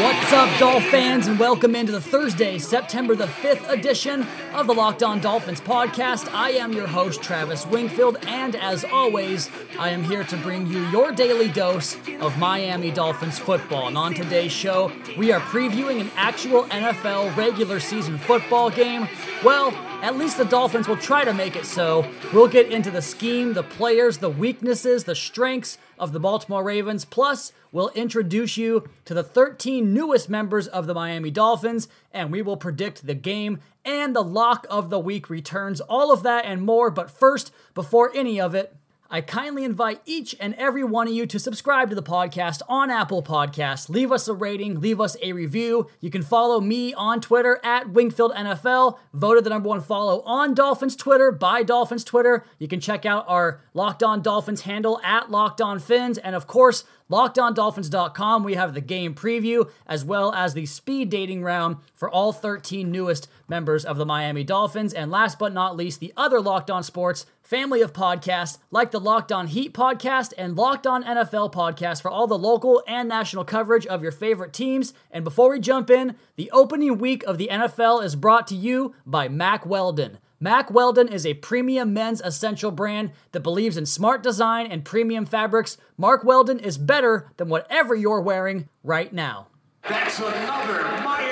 What's up, Dolph fans, and welcome into the Thursday, September the 5th edition of the Locked On Dolphins podcast. I am your host, Travis Wingfield, and as always, I am here to bring you your daily dose of Miami Dolphins football. And on today's show, we are previewing an actual NFL regular season football game. Well, at least the Dolphins will try to make it so. We'll get into the scheme, the players, the weaknesses, the strengths of the Baltimore Ravens. Plus, we'll introduce you to the 13 newest members of the Miami Dolphins, and we will predict the game and the lock of the week returns. All of that and more. But first, before any of it, I kindly invite each and every one of you to subscribe to the podcast on Apple Podcasts. Leave us a rating, leave us a review. You can follow me on Twitter at Wingfield NFL, voted the number one follow on Dolphins Twitter by Dolphins Twitter. You can check out our Locked On Dolphins handle at Locked On Fins, and of course, LockedOnDolphins.com. We have the game preview as well as the speed dating round for all 13 newest members of the Miami Dolphins. And last but not least, the other Locked On Sports family of podcasts like the Locked On Heat podcast and Locked On NFL podcast for all the local and national coverage of your favorite teams. And before we jump in, the opening week of the NFL is brought to you by Mack Weldon. Mack Weldon is a premium men's essential brand that believes in smart design and premium fabrics. Mack Weldon is better than whatever you're wearing right now. That's another.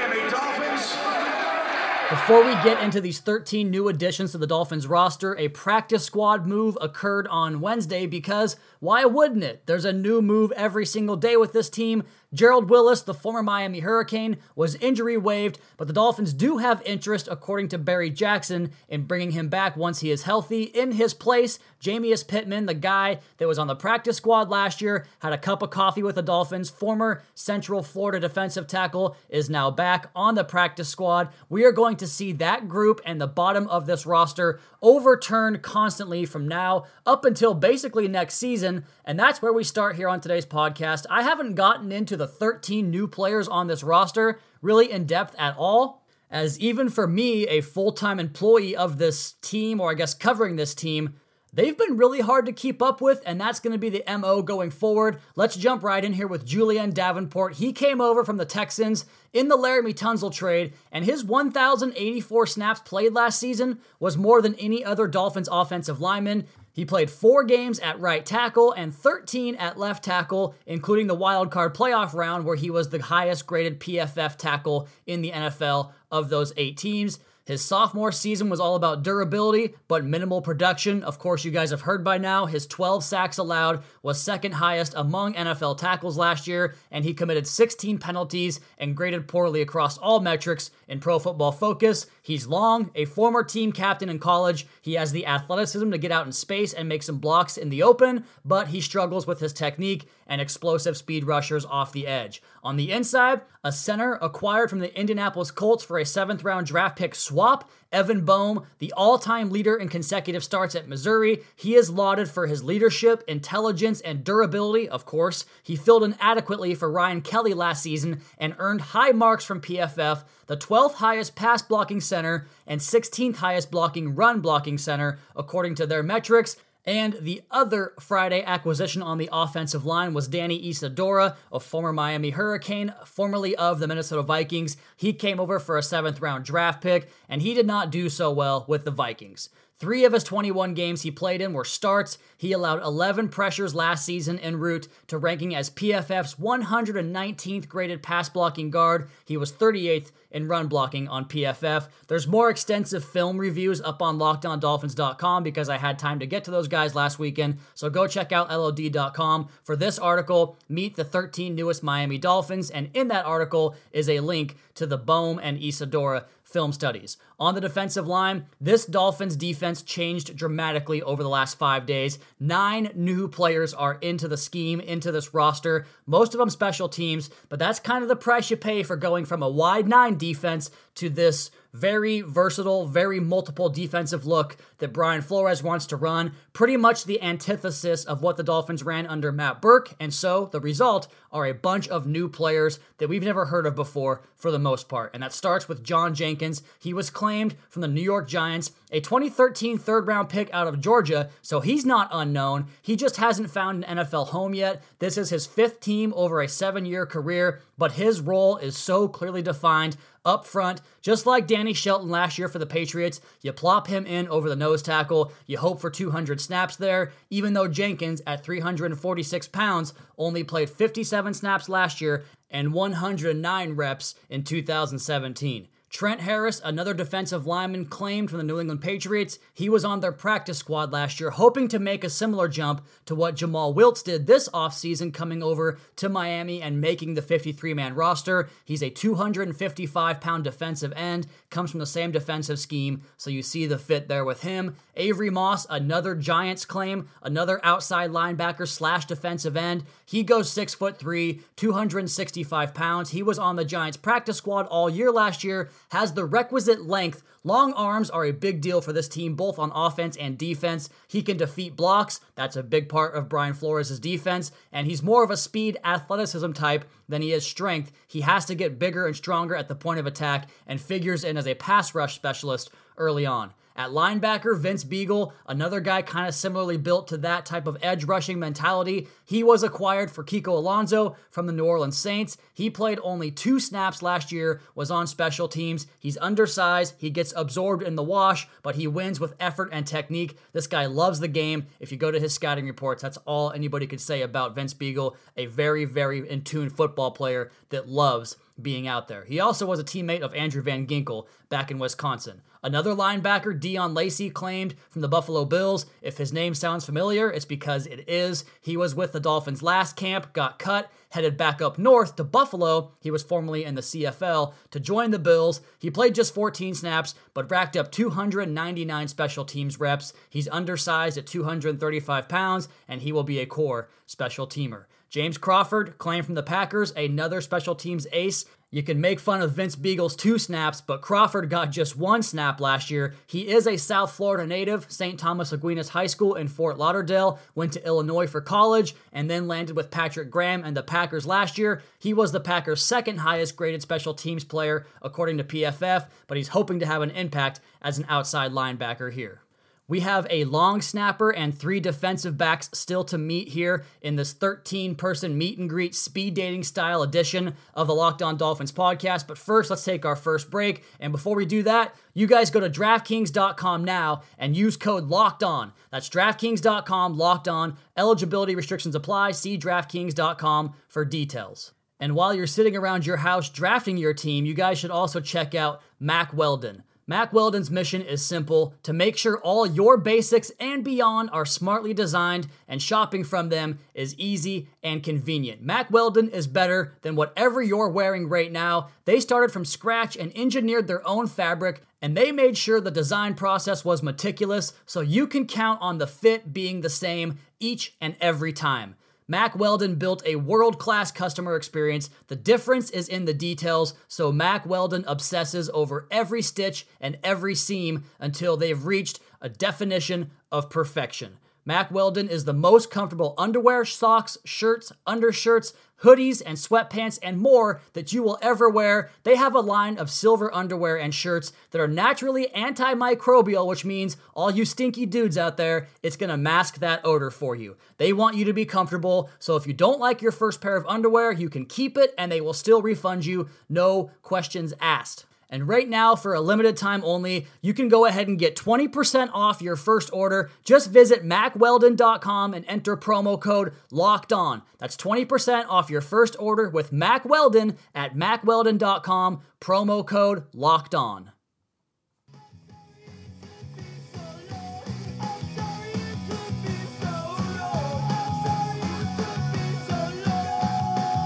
Before we get into these 13 new additions to the Dolphins roster, a practice squad move occurred on Wednesday because why wouldn't it? There's a new move every single day with this team. Gerald Willis, the former Miami Hurricane, was injury waived, but the Dolphins do have interest, according to Barry Jackson, in bringing him back once he is healthy. In his place, Jamiyus Pittman, the guy that was on the practice squad last year, had a cup of coffee with the Dolphins. Former Central Florida defensive tackle is now back on the practice squad. We are going to see that group and the bottom of this roster overturned constantly from now up until basically next season. And that's where we start here on today's podcast. I haven't gotten into the 13 new players on this roster really in depth at all. As even for me, a full time employee of this team, or I guess covering this team, They've been really hard to keep up with, and that's going to be the MO going forward. Let's jump right in here with Julian Davenport. He came over from the Texans in the Laremy Tunsil trade, and his 1,084 snaps played last season was more than any other Dolphins offensive lineman. He played four games at right tackle and 13 at left tackle, including the wild card playoff round where he was the highest graded PFF tackle in the NFL of those eight teams. His sophomore season was all about durability, but minimal production. Of course, you guys have heard by now, his 12 sacks allowed was second highest among NFL tackles last year, and he committed 16 penalties and graded poorly across all metrics in Pro Football Focus. He's long, a former team captain in college. He has the athleticism to get out in space and make some blocks in the open, but he struggles with his technique and explosive speed rushers off the edge. On the inside, a center acquired from the Indianapolis Colts for a seventh round draft pick swap. Evan Boehm, the all time leader in consecutive starts at Missouri, he is lauded for his leadership, intelligence, and durability, of course. He filled in adequately for Ryan Kelly last season and earned high marks from PFF, the 12th highest pass blocking center and 16th highest blocking run blocking center, according to their metrics. And the other Friday acquisition on the offensive line was Danny Isidora, a former Miami Hurricane, formerly of the Minnesota Vikings. He came over for a seventh round draft pick, and he did not do so well with the Vikings. Three of his 21 games he played in were starts. He allowed 11 pressures last season en route to ranking as PFF's 119th graded pass blocking guard. He was 38th in run blocking on PFF. There's more extensive film reviews up on lockedondolphins.com because I had time to get to those guys last weekend. So go check out LOD.com for this article, Meet the 13 Newest Miami Dolphins. And in that article is a link to the Boehm and Isidora film studies. On the defensive line, this Dolphins defense changed dramatically over the last five days. Nine new players are into the scheme, into this roster, most of them special teams, but that's kind of the price you pay for going from a wide nine defense to this very versatile, very multiple defensive look that Brian Flores wants to run. Pretty much the antithesis of what the Dolphins ran under Matt Burke. And so the result are a bunch of new players that we've never heard of before for the most part. And that starts with John Jenkins. He was claimed from the New York Giants, a 2013 third round pick out of Georgia. So he's not unknown. He just hasn't found an NFL home yet. This is his fifth team over a seven year career, but his role is so clearly defined up front, just like Danny Shelton last year for the Patriots. You plop him in over the nose tackle. You hope for 200 snaps there, even though Jenkins, at 346 pounds, only played 57 snaps last year and 109 reps in 2017. Trent Harris, another defensive lineman claimed from the New England Patriots, he was on their practice squad last year, hoping to make a similar jump to what Jomal Wiltz did this offseason, coming over to Miami and making the 53 man roster. He's a 255 pound defensive end, comes from the same defensive scheme, so you see the fit there with him. Avery Moss, another Giants claim, another outside linebacker slash defensive end. He goes six foot three, 265 pounds. He was on the Giants practice squad all year last year has the requisite length. Long arms are a big deal for this team, both on offense and defense. He can defeat blocks. That's a big part of Brian Flores' defense. And he's more of a speed athleticism type than he is strength. He has to get bigger and stronger at the point of attack and figures in as a pass rush specialist early on. At linebacker, Vince Biegel, another guy kind of similarly built to that type of edge rushing mentality. He was acquired for Kiko Alonso from the New Orleans Saints. He played only two snaps last year, was on special teams. He's undersized, he gets absorbed in the wash, but he wins with effort and technique. This guy loves the game. If you go to his scouting reports, that's all anybody could say about Vince Biegel, a very, very in tune football player that loves being out there. He also was a teammate of Andrew Van Ginkel back in Wisconsin. Another linebacker, Deon Lacey, claimed from the Buffalo Bills. If his name sounds familiar, it's because it is. He was with the Dolphins last camp, got cut, headed back up north to Buffalo. He was formerly in the CFL to join the Bills. He played just 14 snaps, but racked up 299 special teams reps. He's undersized at 235 pounds, and he will be a core special teamer. James Crawford, claimed from the Packers, another special teams ace. You can make fun of Vince Biegel's two snaps, but Crawford got just one snap last year. He is a South Florida native, St. Thomas Aquinas High School in Fort Lauderdale, went to Illinois for college, and then landed with Patrick Graham and the Packers last year. He was the Packers' second highest graded special teams player, according to PFF, but he's hoping to have an impact as an outside linebacker here. We have a long snapper and three defensive backs still to meet here in this 13 person meet and greet speed dating style edition of the Locked On Dolphins podcast. But first, let's take our first break. And before we do that, you guys go to DraftKings.com now and use code Locked On. That's DraftKings.com, Locked On. Eligibility restrictions apply. See DraftKings.com for details. And while you're sitting around your house drafting your team, you guys should also check out Mack Weldon. Mack Weldon's mission is simple to make sure all your basics and beyond are smartly designed and shopping from them is easy and convenient. Mack Weldon is better than whatever you're wearing right now. They started from scratch and engineered their own fabric, and they made sure the design process was meticulous so you can count on the fit being the same each and every time. Mack Weldon built a world class customer experience. The difference is in the details, so Mack Weldon obsesses over every stitch and every seam until they've reached a definition of perfection. Mack Weldon is the most comfortable underwear, socks, shirts, undershirts, hoodies, and sweatpants, and more that you will ever wear. They have a line of silver underwear and shirts that are naturally antimicrobial, which means all you stinky dudes out there, it's gonna mask that odor for you. They want you to be comfortable, so if you don't like your first pair of underwear, you can keep it and they will still refund you, no questions asked. And right now, for a limited time only, you can go ahead and get 20% off your first order. Just visit mackweldon.com and enter promo code LOCKED ON. That's 20% off your first order with Mack Weldon at mackweldon.com, promo code LOCKED ON.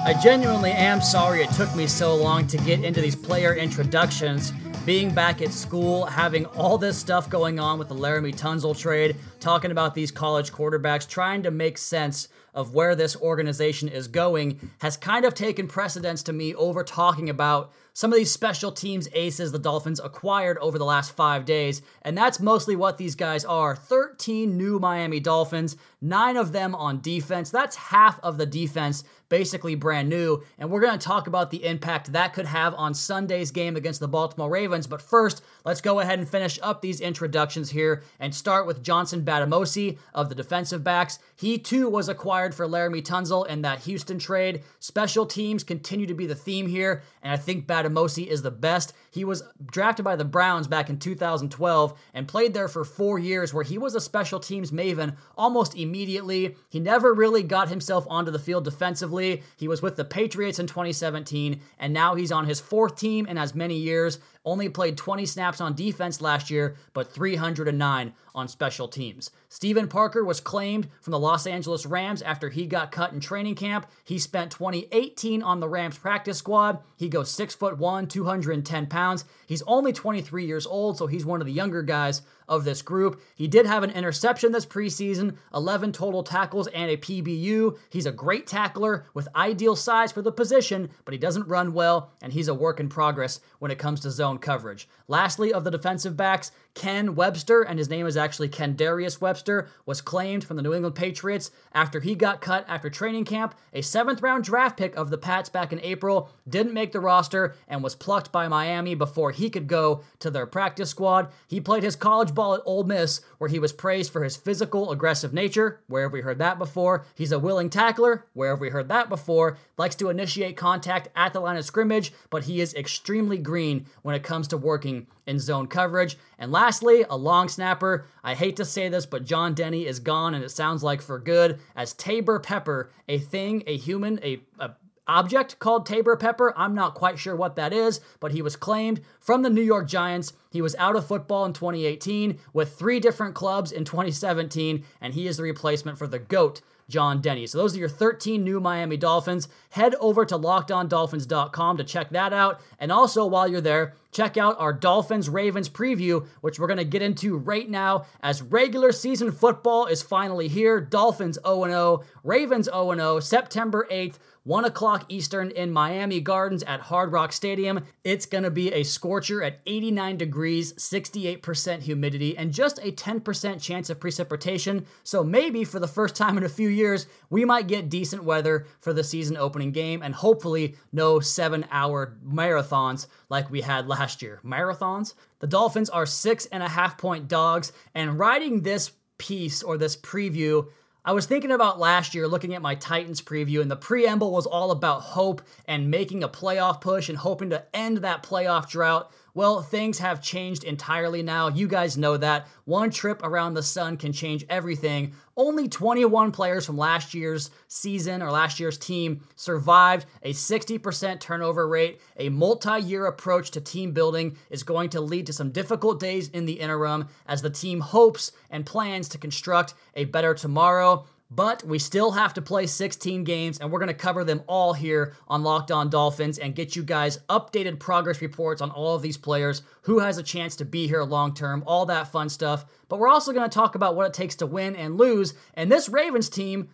I genuinely am sorry it took me so long to get into these player introductions. Being back at school, having all this stuff going on with the Laremy Tunsil trade, talking about these college quarterbacks, trying to make sense of where this organization is going, has kind of taken precedence to me over talking about some of these special teams aces the Dolphins acquired over the last five days, and that's mostly what these guys are 13 new Miami Dolphins, nine of them on defense. That's half of the defense basically brand new. And we're going to talk about the impact that could have on Sunday's game against the Baltimore Ravens. But first, let's go ahead and finish up these introductions here and start with Johnson Bademosi of the defensive backs. He too was acquired for Laremy Tunsil in that Houston trade. Special teams continue to be the theme here, and I think Bademosi is the best. He was drafted by the Browns back in 2012 and played there for four years, where he was a special teams maven almost immediately. He never really got himself onto the field defensively. He was with the Patriots in 2017, and now he's on his fourth team in as many years. Only played 20 snaps on defense last year, but 309 on special teams. Steven Parker was claimed from the Los Angeles Rams after he got cut in training camp. He spent 2018 on the Rams practice squad. He goes 6 foot 1, 210 pounds. He's only 23 years old, so he's one of the younger guys of this group. He did have an interception this preseason, 11 total tackles, and a PBU. He's a great tackler with ideal size for the position, but he doesn't run well, and he's a work in progress when it comes to zone coverage. Lastly, of the defensive backs, Ken Webster, and his name is actually Ken Darius Webster, was claimed from the New England Patriots after he got cut after training camp. A seventh round draft pick of the Pats back in April didn't make the roster and was plucked by Miami before he could go to their practice squad. He played his college ball at Ole Miss, where he was praised for his physical, aggressive nature. Where have we heard that before? He's a willing tackler. Where have we heard that before? Likes to initiate contact at the line of scrimmage, but he is extremely green when it comes to working in zone coverage. And lastly, a long snapper. I hate to say this, but John Denny is gone, and it sounds like for good, as Taybor Pepper, a thing, a human, a, a object called Taybor Pepper. I'm not quite sure what that is, but he was claimed from the New York Giants. He was out of football in 2018 with three different clubs in 2017, and he is the replacement for the GOAT. John Denny. So those are your 13 new Miami Dolphins. Head over to lockedondolphins.com to check that out. And also, while you're there, check out our Dolphins Ravens preview, which we're going to get into right now as regular season football is finally here. Dolphins 0 0, Ravens 0 0, September 8th. 1 o'clock Eastern in Miami Gardens at Hard Rock Stadium. It's going to be a scorcher at 89 degrees, 68% humidity, and just a 10% chance of precipitation. So maybe for the first time in a few years, we might get decent weather for the season opening game and hopefully no seven hour marathons like we had last year. Marathons? The Dolphins are six and a half point dogs, and writing this piece or this preview, I was thinking about last year looking at my Titans preview, and the preamble was all about hope and making a playoff push and hoping to end that playoff drought. Well, things have changed entirely now. You guys know that. One trip around the sun can change everything. Only 21 players from last year's season or last year's team survived. A 60% turnover rate, a multi year approach to team building is going to lead to some difficult days in the interim as the team hopes and plans to construct a better tomorrow. But we still have to play 16 games, and we're going to cover them all here on Locked On Dolphins and get you guys updated progress reports on all of these players, who has a chance to be here long term, all that fun stuff. But we're also going to talk about what it takes to win and lose. And this Ravens team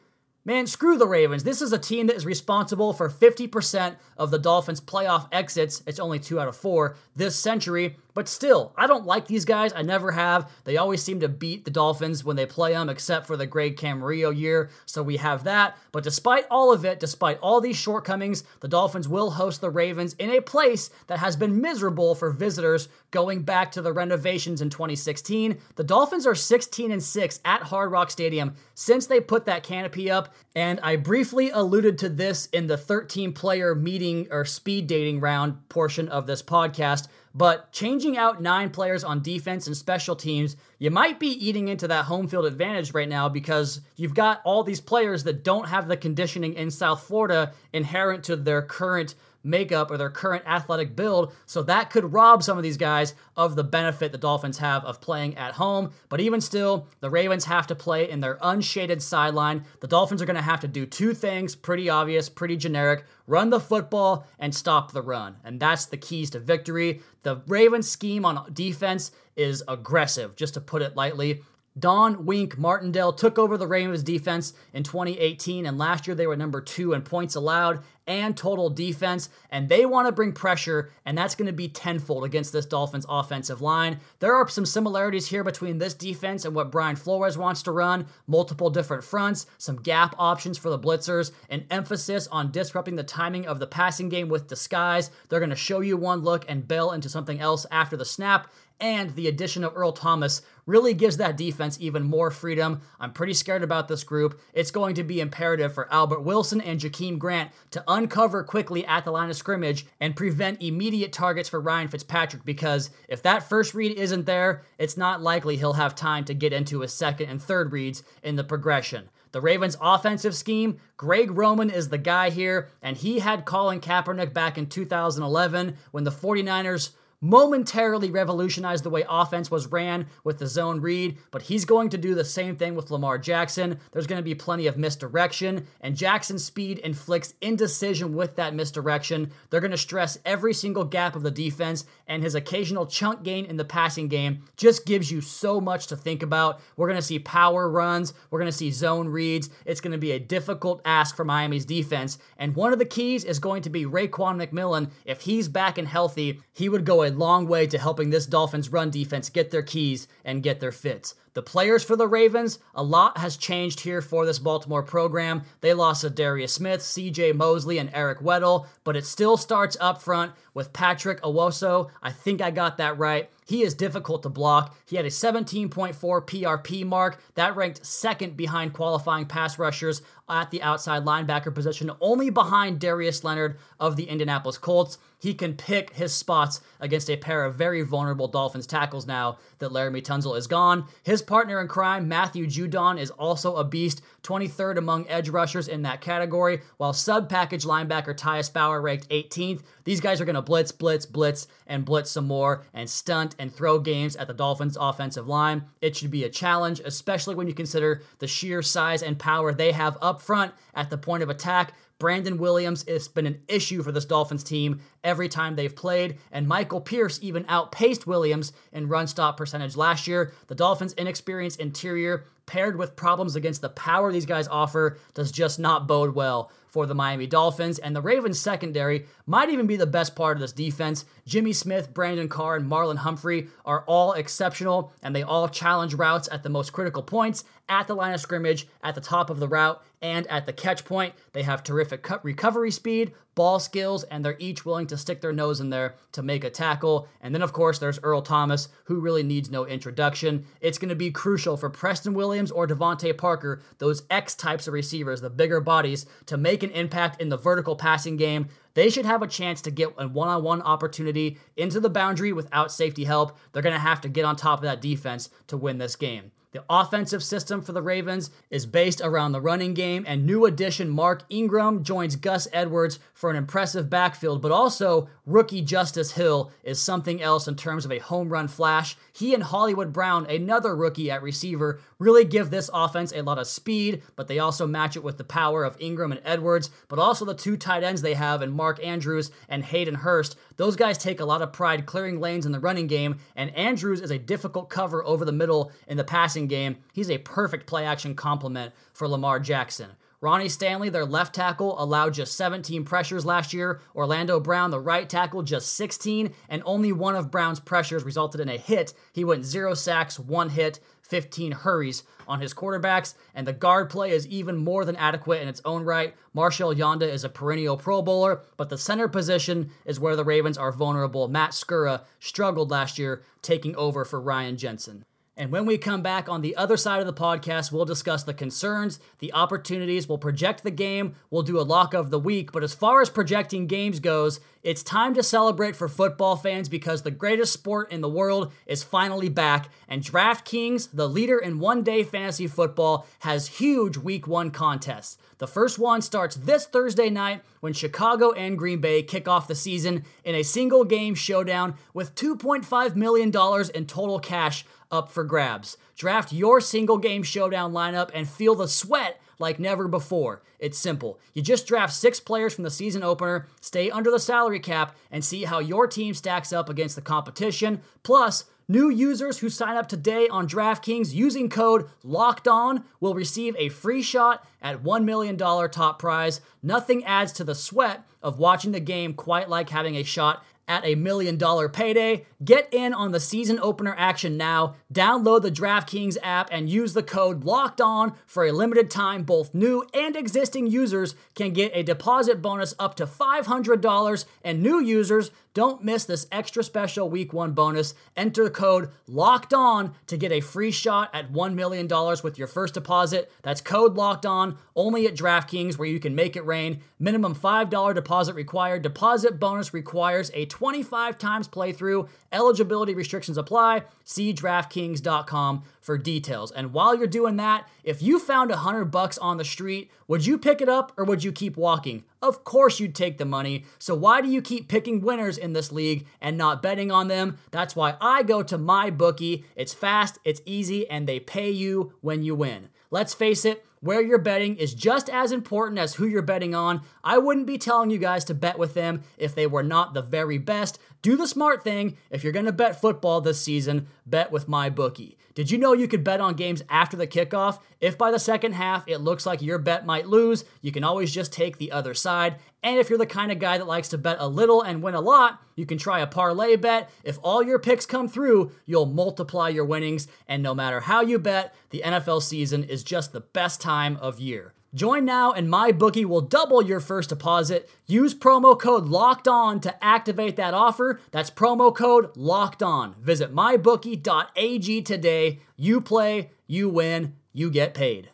Man, screw the Ravens. This is a team that is responsible for 50% of the Dolphins' playoff exits. It's only two out of four this century. But still, I don't like these guys. I never have. They always seem to beat the Dolphins when they play them, except for the Greg Camarillo year. So we have that. But despite all of it, despite all these shortcomings, the Dolphins will host the Ravens in a place that has been miserable for visitors going back to the renovations in 2016. The Dolphins are 16 and 6 at Hard Rock Stadium since they put that canopy up. And I briefly alluded to this in the 13 player meeting or speed dating round portion of this podcast. But changing out nine players on defense and special teams, you might be eating into that home field advantage right now because you've got all these players that don't have the conditioning in South Florida inherent to their current makeup or their current athletic build. So that could rob some of these guys of the benefit the Dolphins have of playing at home. But even still, the Ravens have to play in their unshaded sideline. The Dolphins are going to have to do two things pretty obvious, pretty generic run the football and stop the run. And that's the keys to victory. The Ravens scheme on defense is aggressive, just to put it lightly. Don Wink Martindale took over the Ravens defense in 2018, and last year they were number two in points allowed and total defense, and they want to bring pressure, and that's going to be tenfold against this Dolphins offensive line. There are some similarities here between this defense and what Brian Flores wants to run multiple different fronts, some gap options for the blitzers, an emphasis on disrupting the timing of the passing game with disguise. They're going to show you one look and bail into something else after the snap and the addition of Earl Thomas really gives that defense even more freedom. I'm pretty scared about this group. It's going to be imperative for Albert Wilson and Jakeem Grant to uncover quickly at the line of scrimmage and prevent immediate targets for Ryan Fitzpatrick because if that first read isn't there, it's not likely he'll have time to get into his second and third reads in the progression. The Ravens' offensive scheme, Greg Roman is the guy here, and he had Colin Kaepernick back in 2011 when the 49ers momentarily revolutionized the way offense was ran with the zone read, but he's going to do the same thing with Lamar Jackson. There's going to be plenty of misdirection, and Jackson's speed inflicts indecision with that misdirection. They're going to stress every single gap of the defense, and his occasional chunk gain in the passing game just gives you so much to think about. We're going to see power runs, we're going to see zone reads. It's going to be a difficult ask for Miami's defense, and one of the keys is going to be Raekwon McMillan. If he's back and healthy, he would go a long way to helping this Dolphins run defense get their keys and get their fits. The players for the Ravens, a lot has changed here for this Baltimore program. They lost Za'Darius Smith, CJ Mosley, and Eric Weddle, but it still starts up front with Patrick Onwuasor. I think I got that right. He is difficult to block. He had a 17.4 PRP mark. That ranked second behind qualifying pass rushers at the outside linebacker position, only behind Darius Leonard of the Indianapolis Colts. He can pick his spots against a pair of very vulnerable Dolphins tackles now that Laremy Tunsil is gone. His partner in crime, Matthew Judon, is also a beast, 23rd among edge rushers in that category, while sub package linebacker Tyus Bowser ranked 18th. These guys are going to blitz, blitz, blitz, and blitz some more and stunt and throw games at the Dolphins' offensive line. It should be a challenge, especially when you consider the sheer size and power they have up front at the point of attack. Brandon Williams has been an issue for this Dolphins team every time they've played, and Michael Pierce even outpaced Williams in run stop percentage last year. The Dolphins' inexperienced interior, paired with problems against the power these guys offer, does just not bode well for the Miami Dolphins. And the Ravens secondary might even be the best part of this defense. Jimmy Smith, Brandon Carr, and Marlon Humphrey are all exceptional, and they all challenge routes at the most critical points at the line of scrimmage, at the top of the route, and at the catch point. They have terrific recovery speed, ball skills, and they're each willing to stick their nose in there to make a tackle. And then, of course, there's Earl Thomas, who really needs no introduction. It's going to be crucial for Preston Williams or DeVante Parker, those X types of receivers, the bigger bodies, to make an impact in the vertical passing game. They should have a chance to get a one on one opportunity into the boundary without safety help. They're going to have to get on top of that defense to win this game. The offensive system for the Ravens is based around the running game, and new addition Mark Ingram joins Gus Edwards for an impressive backfield, but also rookie Justice Hill is something else in terms of a home run flash. He and Hollywood Brown, another rookie at receiver, really give this offense a lot of speed, but they also match it with the power of Ingram and Edwards, but also the two tight ends they have in Mark Andrews and Hayden Hurst. Those guys take a lot of pride clearing lanes in the running game, and Andrews is a difficult cover over the middle in the passing game. He's a perfect play action complement for Lamar Jackson. Ronnie Stanley, their left tackle, allowed just 17 pressures last year. Orlando Brown, the right tackle, just 16, and only one of Brown's pressures resulted in a hit. He went zero sacks, one hit, 15 hurries on his quarterbacks, and the guard play is even more than adequate in its own right. Marshal Yanda is a perennial Pro Bowler, but the center position is where the Ravens are vulnerable. Matt Skura struggled last year, taking over for Ryan Jensen. And when we come back on the other side of the podcast, we'll discuss the concerns, the opportunities, we'll project the game, we'll do a lock of the week. But as far as projecting games goes, it's time to celebrate for football fans because the greatest sport in the world is finally back. And DraftKings, the leader in one day fantasy football, has huge week one contests. The first one starts this Thursday night when Chicago and Green Bay kick off the season in a single game showdown with $2.5 million in total cash up for grabs. Draft your single game showdown lineup and feel the sweat like never before. It's simple. You just draft six players from the season opener, stay under the salary cap, and see how your team stacks up against the competition. Plus, New users who sign up today on DraftKings using code Locked On will receive a free shot at $1 million top prize. Nothing adds to the sweat of watching the game quite like having a shot at a million dollar payday. Get in on the season opener action now. Download the DraftKings app and use the code LOCKED ON for a limited time. Both new and existing users can get a deposit bonus up to $500, and new users don't miss this extra special week one bonus. Enter code LOCKED ON to get a free shot at $1 million with your first deposit. That's code LOCKED ON only at DraftKings where you can make it rain. Minimum $5 deposit required. Deposit bonus requires a 25 times playthrough. Eligibility restrictions apply. See DraftKings.com for details. And while you're doing that, if you found a hundred bucks on the street, would you pick it up or would you keep walking? Of course you'd take the money. So why do you keep picking winners in this league and not betting on them? That's why I go to my bookie. It's fast, it's easy, and they pay you when you win. Let's face it, where you're betting is just as important as who you're betting on. I wouldn't be telling you guys to bet with them if they were not the very best. Do the smart thing. If you're going to bet football this season, bet with my bookie. Did you know you could bet on games after the kickoff? If by the second half it looks like your bet might lose, you can always just take the other side. And if you're the kind of guy that likes to bet a little and win a lot, you can try a parlay bet. If all your picks come through, you'll multiply your winnings. And no matter how you bet, the NFL season is just the best time of year. Join now and my bookie will double your first deposit. Use promo code LOCKED ON to activate that offer. That's promo code LOCKED ON. Visit mybookie.ag today. You play, you win, you get paid.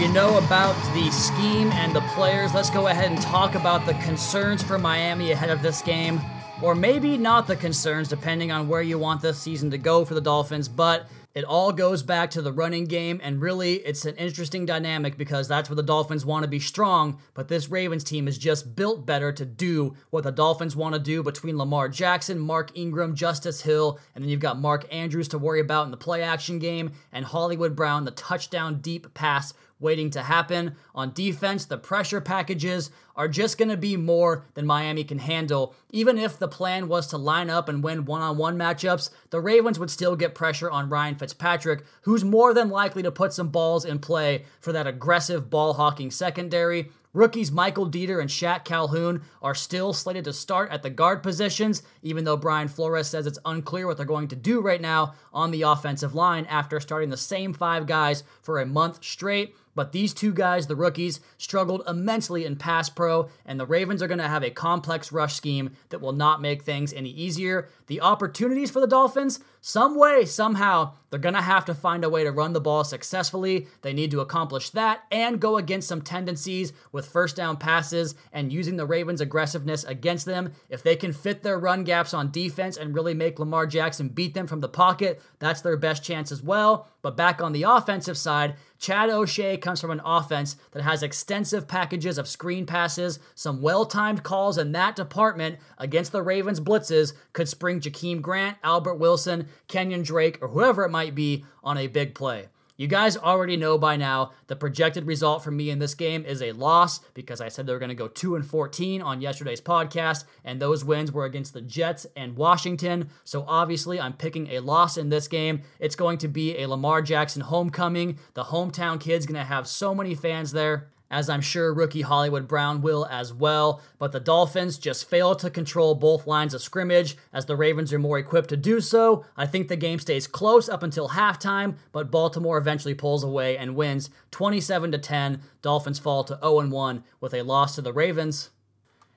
You know about the scheme and the players. Let's go ahead and talk about the concerns for Miami ahead of this game or maybe not the concerns, depending on where you want this season to go for the Dolphins. But it all goes back to the running game, and really, it's an interesting dynamic because that's where the Dolphins want to be strong, but this Ravens team is just built better to do what the Dolphins want to do between Lamar Jackson, Mark Ingram, Justice Hill, and then you've got Mark Andrews to worry about in the play action game, and Hollywood Brown, the touchdown deep pass waiting to happen. On defense, the pressure packages are just going to be more than Miami can handle. Even if the plan was to line up and win one on one matchups, the Ravens would still get pressure on Ryan Fitzpatrick, who's more than likely to put some balls in play for that aggressive ball hawking secondary. Rookies Michael Deiter and Shaq Calhoun are still slated to start at the guard positions, even though Brian Flores says it's unclear what they're going to do right now on the offensive line after starting the same five guys for a month straight. But these two guys, the rookies, struggled immensely in pass pro, and the Ravens are going to have a complex rush scheme that will not make things any easier. The opportunities for the Dolphins, some way, somehow, they're going to have to find a way to run the ball successfully. They need to accomplish that and go against some tendencies with first down passes and using the Ravens' aggressiveness against them. If they can fit their run gaps on defense and really make Lamar Jackson beat them from the pocket, that's their best chance as well. But back on the offensive side, Chad O'Shea comes from an offense that has extensive packages of screen passes, some well timed calls in that department against the Ravens' blitzes could spring Jakeem Grant, Albert Wilson, Kenyan Drake, or whoever it might be on a big play. You guys already know by now the projected result for me in this game is a loss because I said they were going to go 2 and 14 on yesterday's podcast and those wins were against the Jets and Washington. So obviously I'm picking a loss in this game. It's going to be a Lamar Jackson homecoming. The hometown kid's going to have so many fans there as I'm sure rookie Hollywood Brown will as well. But the Dolphins just fail to control both lines of scrimmage as the Ravens are more equipped to do so. I think the game stays close up until halftime, but Baltimore eventually pulls away and wins 27 to 10. Dolphins fall to 0 1 with a loss to the Ravens.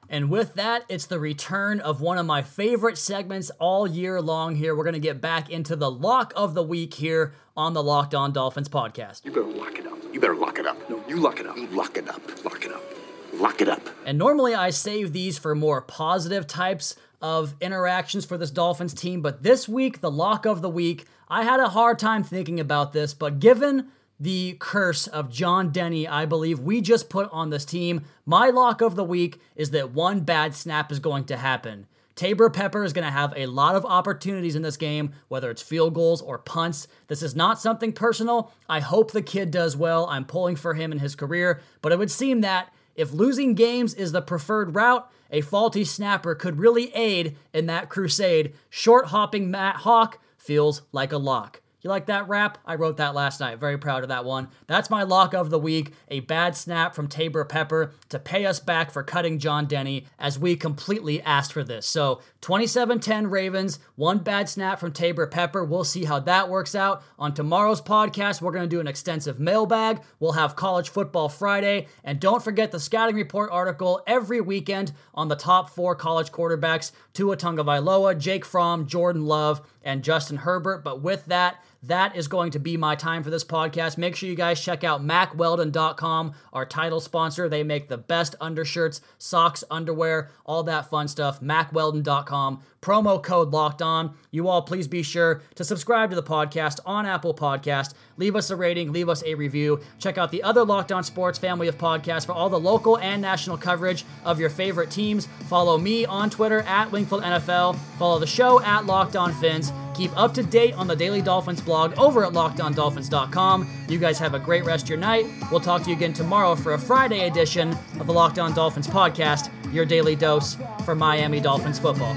And with that, it's the return of one of my favorite segments all year long here. We're going to get back into the lock of the week here on the Locked On Dolphins podcast. You better lock it. You better lock it up. No, you lock it up. You lock it up. Lock it up. Lock it up. And normally I save these for more positive types of interactions for this Dolphins team, but this week, the lock of the week, I had a hard time thinking about this, but given the curse of John Denny, I believe we just put on this team. My lock of the week is that one bad snap is going to happen. Taybor Pepper is going to have a lot of opportunities in this game, whether it's field goals or punts. This is not something personal. I hope the kid does well. I'm pulling for him in his career, but it would seem that if losing games is the preferred route, a faulty snapper could really aid in that crusade. Short hopping Matt Haack feels like a lock. You like that rap? I wrote that last night. Very proud of that one. That's my lock of the week. A bad snap from Taybor Pepper to pay us back for cutting John Denny as we completely asked for this. So 27-10 Ravens, one bad snap from Taybor Pepper. We'll see how that works out. On tomorrow's podcast, we're going to do an extensive mailbag. We'll have college football Friday. And don't forget the scouting report article every weekend on the top four college quarterbacks, Tua Tagovailoa, Jake Fromm, Jordan Love, and Justin Herbert. But with that, that is going to be my time for this podcast. Make sure you guys check out mackweldon.com, our title sponsor. They make the best undershirts, socks, underwear, all that fun stuff. mackweldon.com. Promo code locked on. You all please be sure to subscribe to the podcast on Apple Podcast. Leave us a rating, leave us a review. Check out the other Locked On Sports family of podcasts for all the local and national coverage of your favorite teams. Follow me on Twitter at Wingfield NFL. Follow the show at Locked On Fins. Keep up to date on the Daily Dolphins blog over at lockedondolphins.com. You guys have a great rest of your night. We'll talk to you again tomorrow for a Friday edition of the Locked On Dolphins podcast, your daily dose for Miami Dolphins football.